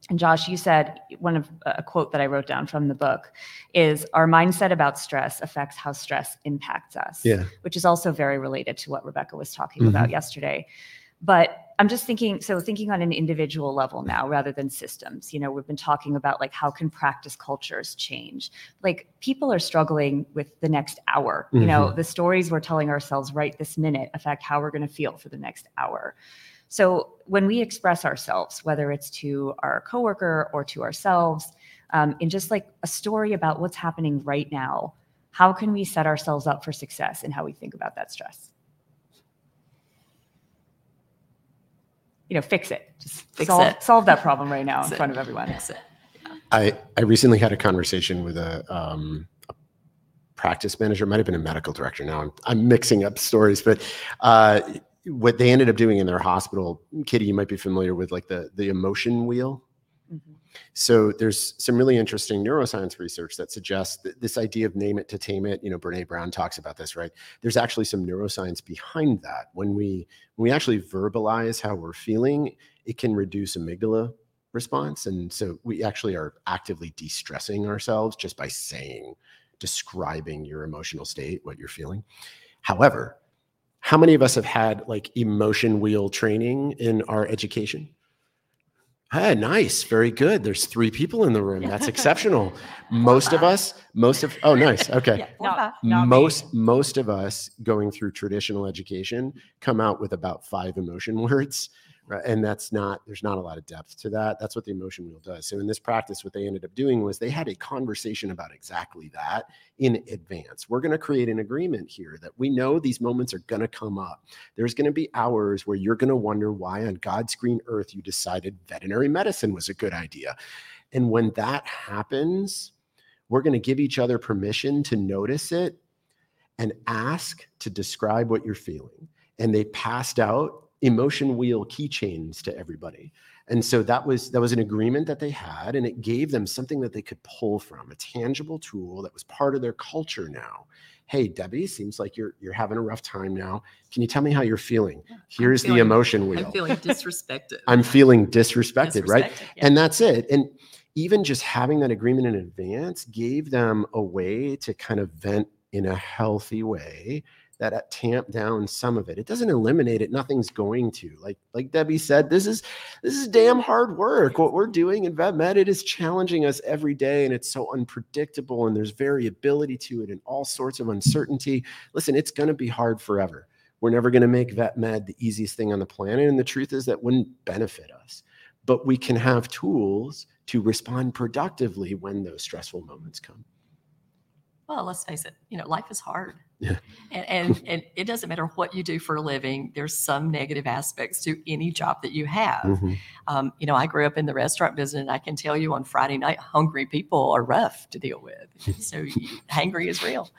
[SPEAKER 2] and Josh, you said one of a quote that I wrote down from the book is our mindset about stress affects how stress impacts us.
[SPEAKER 4] Yeah.
[SPEAKER 2] Which is also very related to what Rebecca was talking mm-hmm. about yesterday. But I'm just thinking, so thinking on an individual level now rather than systems. You know, we've been talking about like how can practice cultures change? Like people are struggling with the next hour. You know, mm-hmm. the stories we're telling ourselves right this minute affect how we're going to feel for the next hour. So when we express ourselves, whether it's to our coworker or to ourselves, um, in just like a story about what's happening right now, how can we set ourselves up for success in how we think about that stress? You know, fix it. Just
[SPEAKER 3] Fix
[SPEAKER 2] solve,
[SPEAKER 3] it.
[SPEAKER 2] solve that problem right now
[SPEAKER 3] Fix
[SPEAKER 2] in
[SPEAKER 3] it.
[SPEAKER 2] front of everyone.
[SPEAKER 3] Fix it.
[SPEAKER 4] I, I recently had a conversation with a, um, a practice manager, might have been a medical director. Now I'm, I'm mixing up stories, but uh, what they ended up doing in their hospital, Kitty, you might be familiar with like the, the emotion wheel.
[SPEAKER 2] Mhm.
[SPEAKER 4] So there's some really interesting neuroscience research that suggests that this idea of name it to tame it, you know, Brene Brown talks about this, right? There's actually some neuroscience behind that. When we when we actually verbalize how we're feeling, it can reduce amygdala response. And so we actually are actively de-stressing ourselves just by saying, describing your emotional state, what you're feeling. However, how many of us have had like emotion wheel training in our education? Hey, nice. Very good. There's three people in the room. That's exceptional. Most of us, most of, oh, nice. Okay.
[SPEAKER 3] Yeah, four,
[SPEAKER 2] No.
[SPEAKER 3] five.
[SPEAKER 2] Not
[SPEAKER 4] most most of us going through traditional education come out with about five emotion words right and that's not there's not a lot of depth to that that's what the emotion wheel does. So in this practice what they ended up doing was they had a conversation about exactly that in advance. We're going to create an agreement here that we know these moments are going to come up. There's going to be hours where you're going to wonder why on god's green earth you decided veterinary medicine was a good idea. And when that happens we're going to give each other permission to notice it and ask to describe what you're feeling. And they passed out emotion wheel keychains to everybody. And so that was that was an agreement that they had and it gave them something that they could pull from a tangible tool that was part of their culture now. Hey debbie seems like you're you're having a rough time now. Can you tell me how you're feeling? Here's
[SPEAKER 3] feeling-
[SPEAKER 4] the emotion wheel.
[SPEAKER 3] I'm feeling disrespected.
[SPEAKER 4] i'm feeling disrespected right?
[SPEAKER 3] Yeah.
[SPEAKER 4] and that's it. And even just having that agreement in advance gave them a way to kind of vent in a healthy way that uh, tamp down some of it. It doesn't eliminate it. Nothing's going to. Like like debbie said this is this is damn hard work. What we're doing in vet med it is challenging us every day and it's so unpredictable and there's variability to it and all sorts of uncertainty. Listen it's going to be hard forever. We're never going to make vet med the easiest thing on the planet and the truth is that wouldn't benefit us. But we can have tools to respond productively when those stressful moments come.
[SPEAKER 3] Well, let's face it, you know, life is hard.
[SPEAKER 4] Yeah.
[SPEAKER 3] And, and and it doesn't matter what you do for a living, there's some negative aspects to any job that you have.
[SPEAKER 4] Mhm.
[SPEAKER 3] Um, you know, I grew up in the restaurant business, and I can tell you on Friday night, hungry people are rough to deal with. So hangry is real.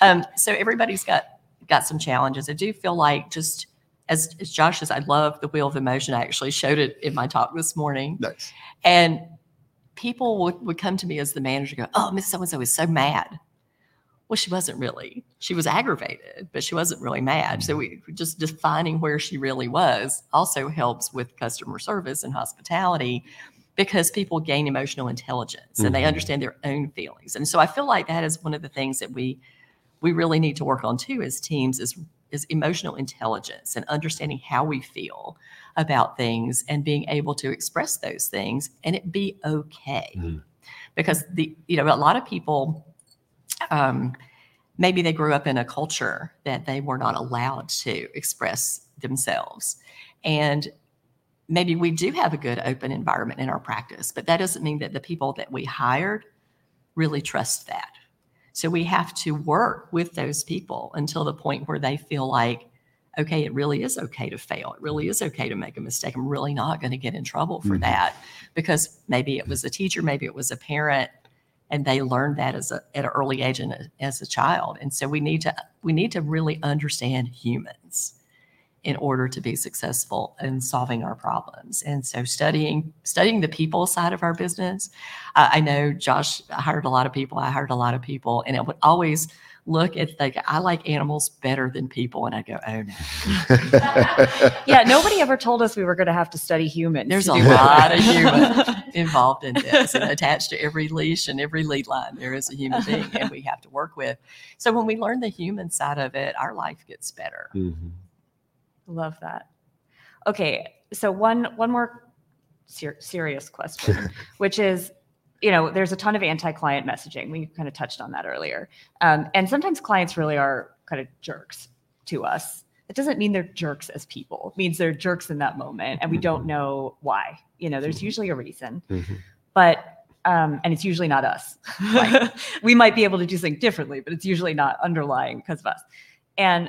[SPEAKER 3] Um, so everybody's got got some challenges. I do feel like just as, as Josh says, I love the wheel of emotion. I actually showed it in my talk this morning.
[SPEAKER 4] Nice.
[SPEAKER 3] And people would, would come to me as the manager go, Oh, Miss So and so is so mad. Well, she wasn't really. She was aggravated, but she wasn't really mad. So we just defining where she really was also helps with customer service and hospitality because people gain emotional intelligence and they
[SPEAKER 4] Mhm.
[SPEAKER 3] understand their own feelings. And so I feel like that is one of the things that we we really need to work on too as teams is is emotional intelligence and understanding how we feel about things and being able to express those things and it be okay
[SPEAKER 4] Mhm.
[SPEAKER 3] because the you know a lot of people um, maybe they grew up in a culture that they were not allowed to express themselves and maybe we do have a good open environment in our practice but that doesn't mean that the people that we hired really trust that so we have to work with those people until the point where they feel like okay, it really is okay to fail. It really is okay to make a mistake. I'm really not going to get in trouble for
[SPEAKER 4] Mhm.
[SPEAKER 3] that because maybe it was a teacher, maybe it was a parent, and they learned that as a, at an early age and as a child. And so we need to we need to really understand humans in order to be successful in solving our problems. And so studying studying the people side of our business. Uh, I know Josh hired a lot of people. I hired a lot of people, and it would always look at like I like animals better than people, and I go, oh no.
[SPEAKER 2] Yeah, nobody ever told us we were going to have to study humans.
[SPEAKER 3] There's a lot of human involved in this, and attached to every leash and every lead line, there is a human being, and we have to work with. So when we learn the human side of it, our life gets better.
[SPEAKER 4] Mhm.
[SPEAKER 2] Love that. Okay, so one one more ser- serious question, which is, you know, there's a ton of anti-client messaging. We kind of touched on that earlier, um, and sometimes clients really are kind of jerks to us. It doesn't mean they're jerks as people. It means they're jerks in that moment, and we don't know why. You know, there's usually a reason,
[SPEAKER 4] Mhm.
[SPEAKER 2] but um, and it's usually not us. we might be able to do something differently, but it's usually not underlying because of us. And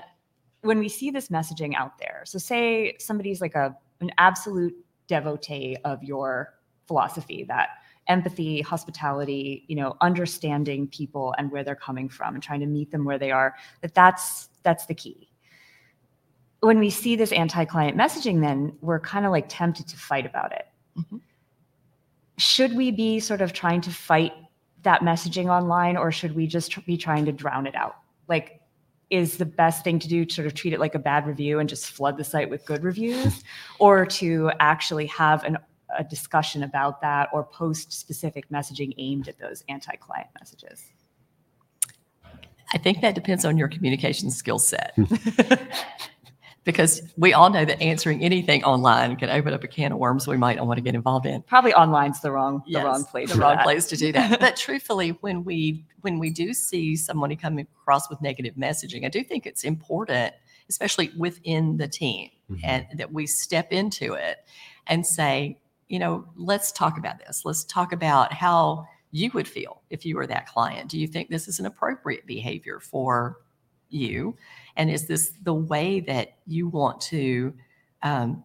[SPEAKER 2] when we see this messaging out there, so say somebody's like a an absolute devotee of your philosophy that empathy, hospitality, you know, understanding people and where they're coming from and trying to meet them where they are, that that's that's the key. When we see this anti-client messaging then we're kind of like tempted to fight about it.
[SPEAKER 3] Mhm.
[SPEAKER 2] Should we be sort of trying to fight that messaging online or should we just be trying to drown it out? Like is the best thing to do to sort of treat it like a bad review and just flood the site with good reviews or to actually have an, a discussion about that or post specific messaging aimed at those anti-client messages
[SPEAKER 3] I think that depends on your communication skill set. because we all know that answering anything online can open up a can of worms we might not want to get involved in.
[SPEAKER 2] probably online's the wrong
[SPEAKER 3] Yes,
[SPEAKER 2] the wrong place
[SPEAKER 3] the wrong
[SPEAKER 2] that.
[SPEAKER 3] place to do that. but truthfully, when we when we do see somebody coming across with negative messaging, I do think it's important especially within the team,
[SPEAKER 4] Mhm.
[SPEAKER 3] and that we step into it and say, you know, let's talk about this. Let's talk about how you would feel if you were that client. Do you think this is an appropriate behavior for you? And is this the way that you want to um,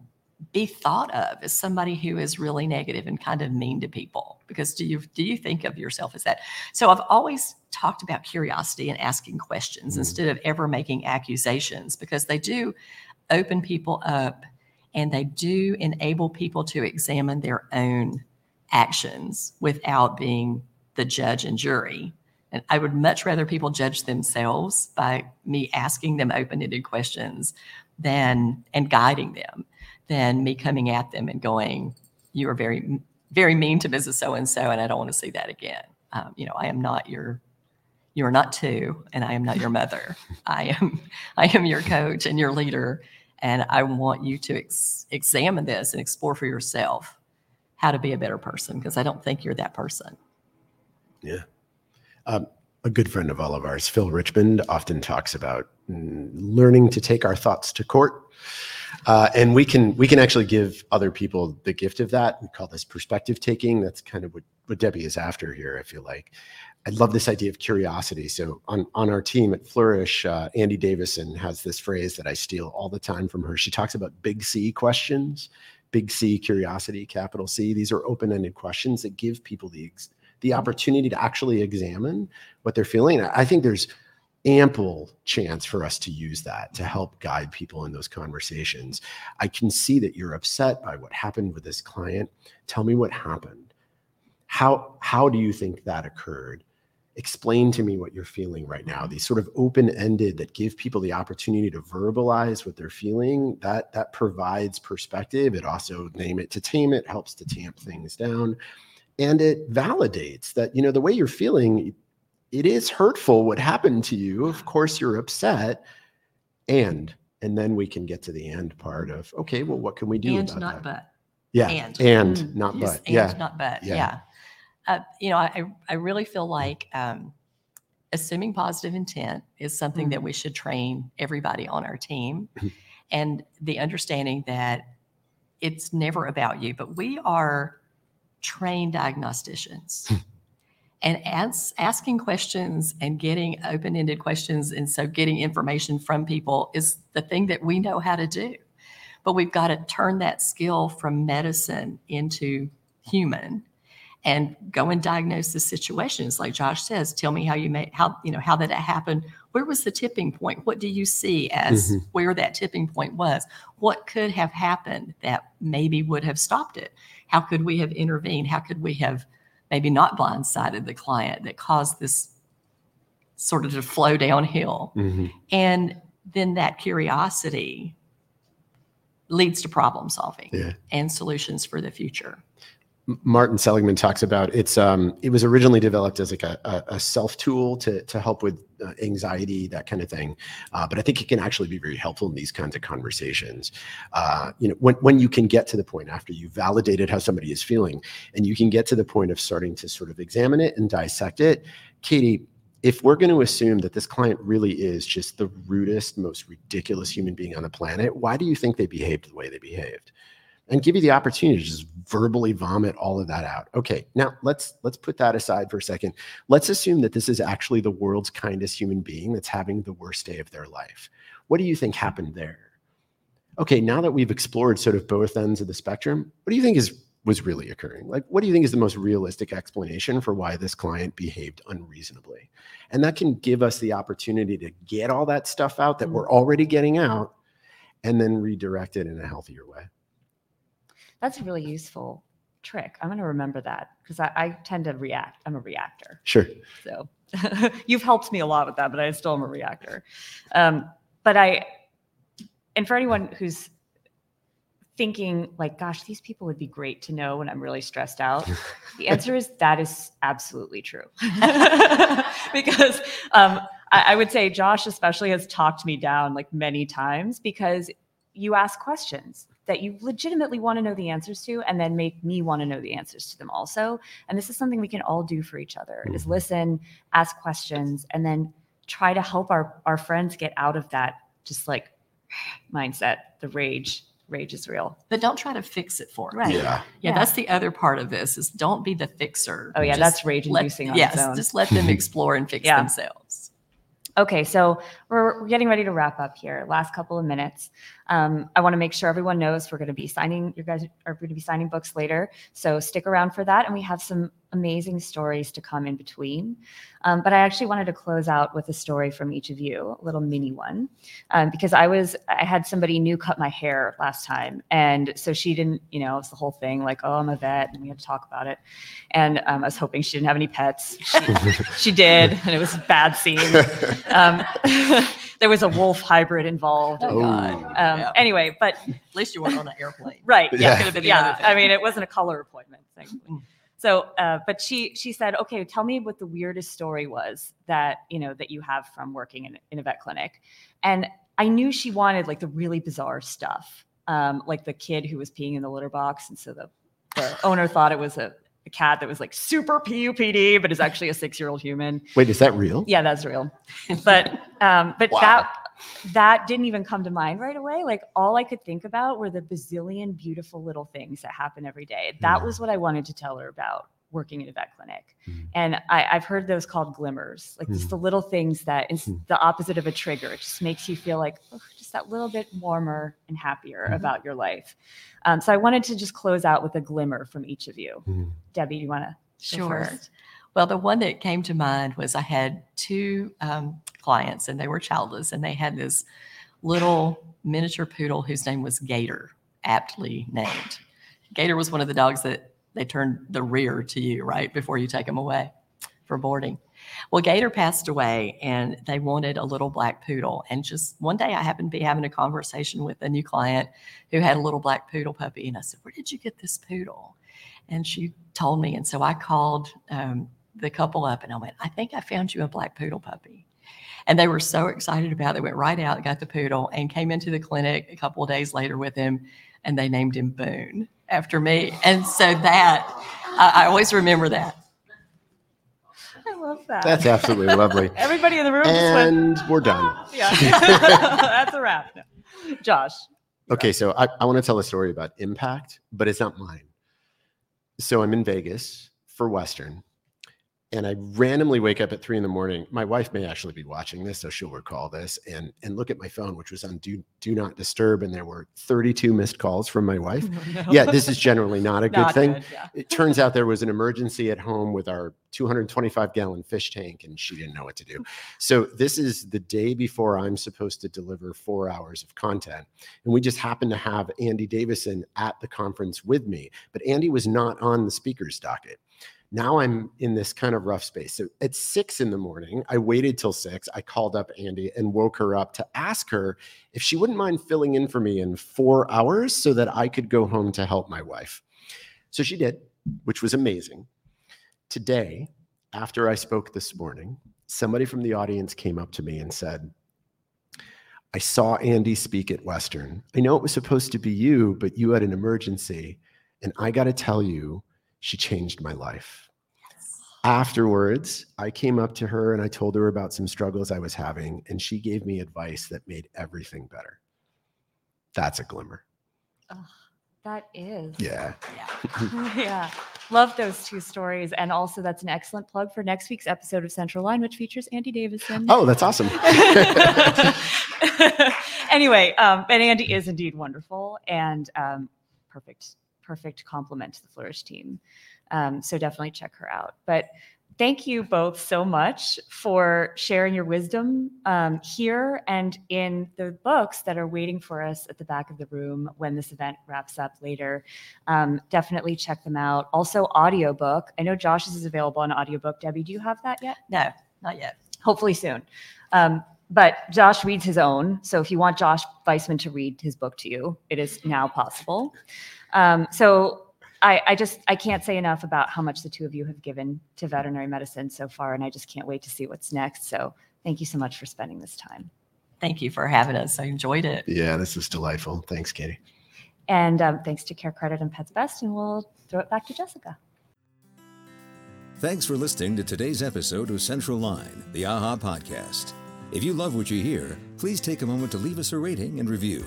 [SPEAKER 3] be thought of as somebody who is really negative and kind of mean to people? Because do you do you think of yourself as that? So I've always talked about curiosity and asking questions
[SPEAKER 4] Mhm.
[SPEAKER 3] instead of ever making accusations because they do open people up and they do enable people to examine their own actions without being the judge and jury. And I would much rather people judge themselves by me asking them open-ended questions than and guiding them than me coming at them and going, "You are very, very mean to Mrs. So and So, and I don't want to see that again." Um, you know, I am not your, you are not two, and I am not your mother. I am, I am your coach and your leader, and I want you to ex- examine this and explore for yourself how to be a better person because I don't think you're that person. Yeah.
[SPEAKER 4] Um, a good friend of all of ours, Phil Richmond, often talks about mm, learning to take our thoughts to court. Uh, and we can we can actually give other people the gift of that. We call this perspective taking. That's kind of what, what Debbie is after here. I feel like I love this idea of curiosity. So on on our team at Flourish, uh, Andy Davison has this phrase that I steal all the time from her. She talks about big C questions, big C curiosity, capital C. These are open ended questions that give people the ex- the opportunity to actually examine what they're feeling. I think there's ample chance for us to use that to help guide people in those conversations. I can see that you're upset by what happened with this client. Tell me what happened. How how do you think that occurred? Explain to me what you're feeling right now. These sort of open-ended that give people the opportunity to verbalize what they're feeling. That that provides perspective. It also name it to tame it helps to tamp things down and it validates that you know the way you're feeling it is hurtful what happened to you of course you're upset and and then we can get to the end part of okay well what can we do
[SPEAKER 3] and
[SPEAKER 4] about
[SPEAKER 3] not
[SPEAKER 4] that
[SPEAKER 3] but.
[SPEAKER 4] yeah
[SPEAKER 3] and.
[SPEAKER 4] and
[SPEAKER 2] Mm.
[SPEAKER 4] not but
[SPEAKER 3] and
[SPEAKER 4] yeah
[SPEAKER 3] not but.
[SPEAKER 4] Yeah.
[SPEAKER 3] Yeah. Uh, you know, I, I really feel like um, assuming positive intent is something
[SPEAKER 2] Mm.
[SPEAKER 3] that we should train everybody on our team. And the understanding that it's never about you, but we are trained diagnosticians. and as, asking questions and getting open ended questions, and so getting information from people is the thing that we know how to do. But we've got to turn that skill from medicine into human and go and diagnose the situations like josh says tell me how you made how you know how did that happen? Where was the tipping point? What do you see as
[SPEAKER 4] Mhm.
[SPEAKER 3] where that tipping point was? What could have happened that maybe would have stopped it? How could we have intervened? How could we have maybe not blindsided the client that caused this sort of to flow downhill?
[SPEAKER 4] Mhm.
[SPEAKER 3] and then that curiosity leads to problem solving
[SPEAKER 4] Yeah.
[SPEAKER 3] and solutions for the future
[SPEAKER 4] Martin Seligman talks about it's um it was originally developed as like a, a, self tool to to help with uh, anxiety that kind of thing, uh, but I think it can actually be very helpful in these kinds of conversations. Uh, you know, when when you can get to the point after you validated how somebody is feeling, and you can get to the point of starting to sort of examine it and dissect it, Katie. If we're going to assume that this client really is just the rudest, most ridiculous human being on the planet, why do you think they behaved the way they behaved? And give you the opportunity to just verbally vomit all of that out. Okay, now let's let's put that aside for a second. Let's assume that this is actually the world's kindest human being that's having the worst day of their life. What do you think happened there? Okay, now that we've explored sort of both ends of the spectrum, what do you think is was really occurring? Like what do you think is the most realistic explanation for why this client behaved unreasonably? And that can give us the opportunity to get all that stuff out that hmm. we're already getting out and then redirect it in a healthier way.
[SPEAKER 2] That's a really useful trick. I'm going to remember that because I, I tend to react. I'm a reactor.
[SPEAKER 4] Sure.
[SPEAKER 2] So you've helped me a lot with that, but I still am a reactor. Um, but I, and for anyone who's thinking like, gosh, these people would be great to know when I'm really stressed out, the answer is that is absolutely true. because um, I, I would say Josh especially has talked me down like many times because you ask questions that you legitimately want to know the answers to and then make me want to know the answers to them also and this is something we can all do for each other is
[SPEAKER 4] Mhm.
[SPEAKER 2] listen ask questions and then try to help our our friends get out of that just like mindset, the rage. Rage is real.
[SPEAKER 3] But don't try to fix it for 'em.
[SPEAKER 2] Right.
[SPEAKER 4] Yeah.
[SPEAKER 3] Yeah,
[SPEAKER 2] Yeah.
[SPEAKER 3] that's the other part of this is don't be the fixer.
[SPEAKER 2] Oh, yeah,
[SPEAKER 3] Just
[SPEAKER 2] that's rage
[SPEAKER 3] let-
[SPEAKER 2] inducing on
[SPEAKER 3] yes,
[SPEAKER 2] its own.
[SPEAKER 3] just let them explore and fix
[SPEAKER 2] Yeah.
[SPEAKER 3] themselves.
[SPEAKER 2] Okay, so we're, we're getting ready to wrap up here. Last couple of minutes. Um, I want to make sure everyone knows we're going to be signing. You guys are going to be signing books later, so stick around for that. And we have some amazing stories to come in between. Um, but I actually wanted to close out with a story from each of you, a little mini one, um, because I was I had somebody new cut my hair last time, and so she didn't, you know, it's the whole thing like, oh, I'm a vet, and we had to talk about it. And um, I was hoping she didn't have any pets. She, she did, and it was a bad scene. There was a wolf hybrid involved.
[SPEAKER 3] Oh, God.
[SPEAKER 2] Um,
[SPEAKER 3] Yeah.
[SPEAKER 2] Anyway, but
[SPEAKER 3] At least you weren't on an airplane.
[SPEAKER 2] right,
[SPEAKER 4] Yeah.
[SPEAKER 2] yeah,
[SPEAKER 3] Could have been
[SPEAKER 2] yeah. I mean, it wasn't a color appointment. Thankfully.
[SPEAKER 3] Mm.
[SPEAKER 2] So, uh, but she she said, okay, tell me what the weirdest story was that you know that you have from working in, in a vet clinic, and I knew she wanted like the really bizarre stuff, um, like the kid who was peeing in the litter box, and so the the owner thought it was a, a cat that was like super PUPD, but is actually a six year old human.
[SPEAKER 4] Wait, is that real?
[SPEAKER 2] Yeah, that's real. But um, but
[SPEAKER 4] Wow.
[SPEAKER 2] that that didn't even come to mind right away. Like all I could think about were the bazillion beautiful little things that happen every day. That
[SPEAKER 4] Yeah.
[SPEAKER 2] was what I wanted to tell her about working in a vet clinic.
[SPEAKER 4] Mhm.
[SPEAKER 2] And I, I've heard those called glimmers, like just
[SPEAKER 4] Mhm.
[SPEAKER 2] the little things that is
[SPEAKER 4] Mhm.
[SPEAKER 2] the opposite of a trigger. It just makes you feel like "Ugh, just that little bit warmer and happier
[SPEAKER 4] Mhm.
[SPEAKER 2] about your life. Um, so I wanted to just close out with a glimmer from each of you.
[SPEAKER 4] Mhm.
[SPEAKER 2] Debbie, you want to?
[SPEAKER 3] Sure.
[SPEAKER 2] first?
[SPEAKER 3] Well, the one that came to mind was I had two um, clients and they were childless and they had this little miniature poodle whose name was Gator, aptly named. Gator was one of the dogs that they turned the rear to you right before you take them away for boarding. Well, Gator passed away and they wanted a little black poodle. And just one day I happened to be having a conversation with a new client who had a little black poodle puppy. And I said, Where did you get this poodle? And she told me. And so I called um, the couple up and I went, I think I found you a black poodle puppy. And they were so excited about it. They went right out, got the poodle, and came into the clinic a couple of days later with him. And they named him Boone after me. And so that, I, I always remember that.
[SPEAKER 2] Love that.
[SPEAKER 4] That's absolutely lovely.
[SPEAKER 2] Everybody in the room just went,
[SPEAKER 4] And we're ah, done.
[SPEAKER 2] Yeah, that's a wrap. No. Josh.
[SPEAKER 4] Okay, so I, I want to tell a story about impact, but it's not mine. So I'm in Vegas for Western, and I randomly wake up at three in the morning. My wife may actually be watching this, so she'll recall this, and and look at my phone, which was on do do not disturb, and there were 32 missed calls from my wife. Oh, yeah, this is generally not a good
[SPEAKER 2] Not
[SPEAKER 4] thing.
[SPEAKER 2] good, yeah.
[SPEAKER 4] It turns out there was an emergency at home with our 225 gallon fish tank, and she didn't know what to do. So this is the day before I'm supposed to deliver four hours of content, and we just happened to have Andy Davison at the conference with me, but Andy was not on the speaker's docket. Now I'm in this kind of rough space. So at six in the morning, I waited till six. I called up Andy and woke her up to ask her if she wouldn't mind filling in for me in four hours so that I could go home to help my wife. So she did, which was amazing. Today, after I spoke this morning, somebody from the audience came up to me and said, I saw Andy speak at Western. I know it was supposed to be you, but you had an emergency. And I got to tell you, she changed my life. Afterwards, I came up to her and I told her about some struggles I was having, and she gave me advice that made everything better. That's a glimmer.
[SPEAKER 2] That is.
[SPEAKER 4] Yeah.
[SPEAKER 3] Yeah.
[SPEAKER 2] yeah. Love those two stories. And also, that's an excellent plug for next week's episode of Central Line, which features Andy Davison.
[SPEAKER 4] Oh, that's awesome.
[SPEAKER 2] anyway, um, and Andy is indeed wonderful and um, perfect, perfect compliment to the Flourish team. Um, so definitely check her out. But thank you both so much for sharing your wisdom um, here and in the books that are waiting for us at the back of the room when this event wraps up later. Um, definitely check them out. Also, audiobook. I know Josh's is available on audiobook. Debbie, do you have that yet?
[SPEAKER 3] No, not yet.
[SPEAKER 2] hopefully soon. Um, but Josh reads his own. So if you want Josh Vaisman to read his book to you, it is now possible. Um, so I, I just I can't say enough about how much the two of you have given to veterinary medicine so far, and I just can't wait to see what's next. So thank you so much for spending this time.
[SPEAKER 3] Thank you for having us. I enjoyed it.
[SPEAKER 4] Yeah, this is delightful. Thanks, Katie.
[SPEAKER 2] And um, thanks to CareCredit and Pets Best, and we'll throw it back to Jessica.
[SPEAKER 1] Thanks for listening to today's episode of Central Line, the AAHA podcast. If you love what you hear, please take a moment to leave us a rating and review.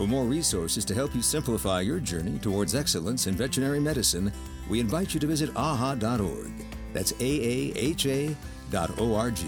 [SPEAKER 1] For more resources to help you simplify your journey towards excellence in veterinary medicine, we invite you to visit aaha.org. That's A A H A dot O R G.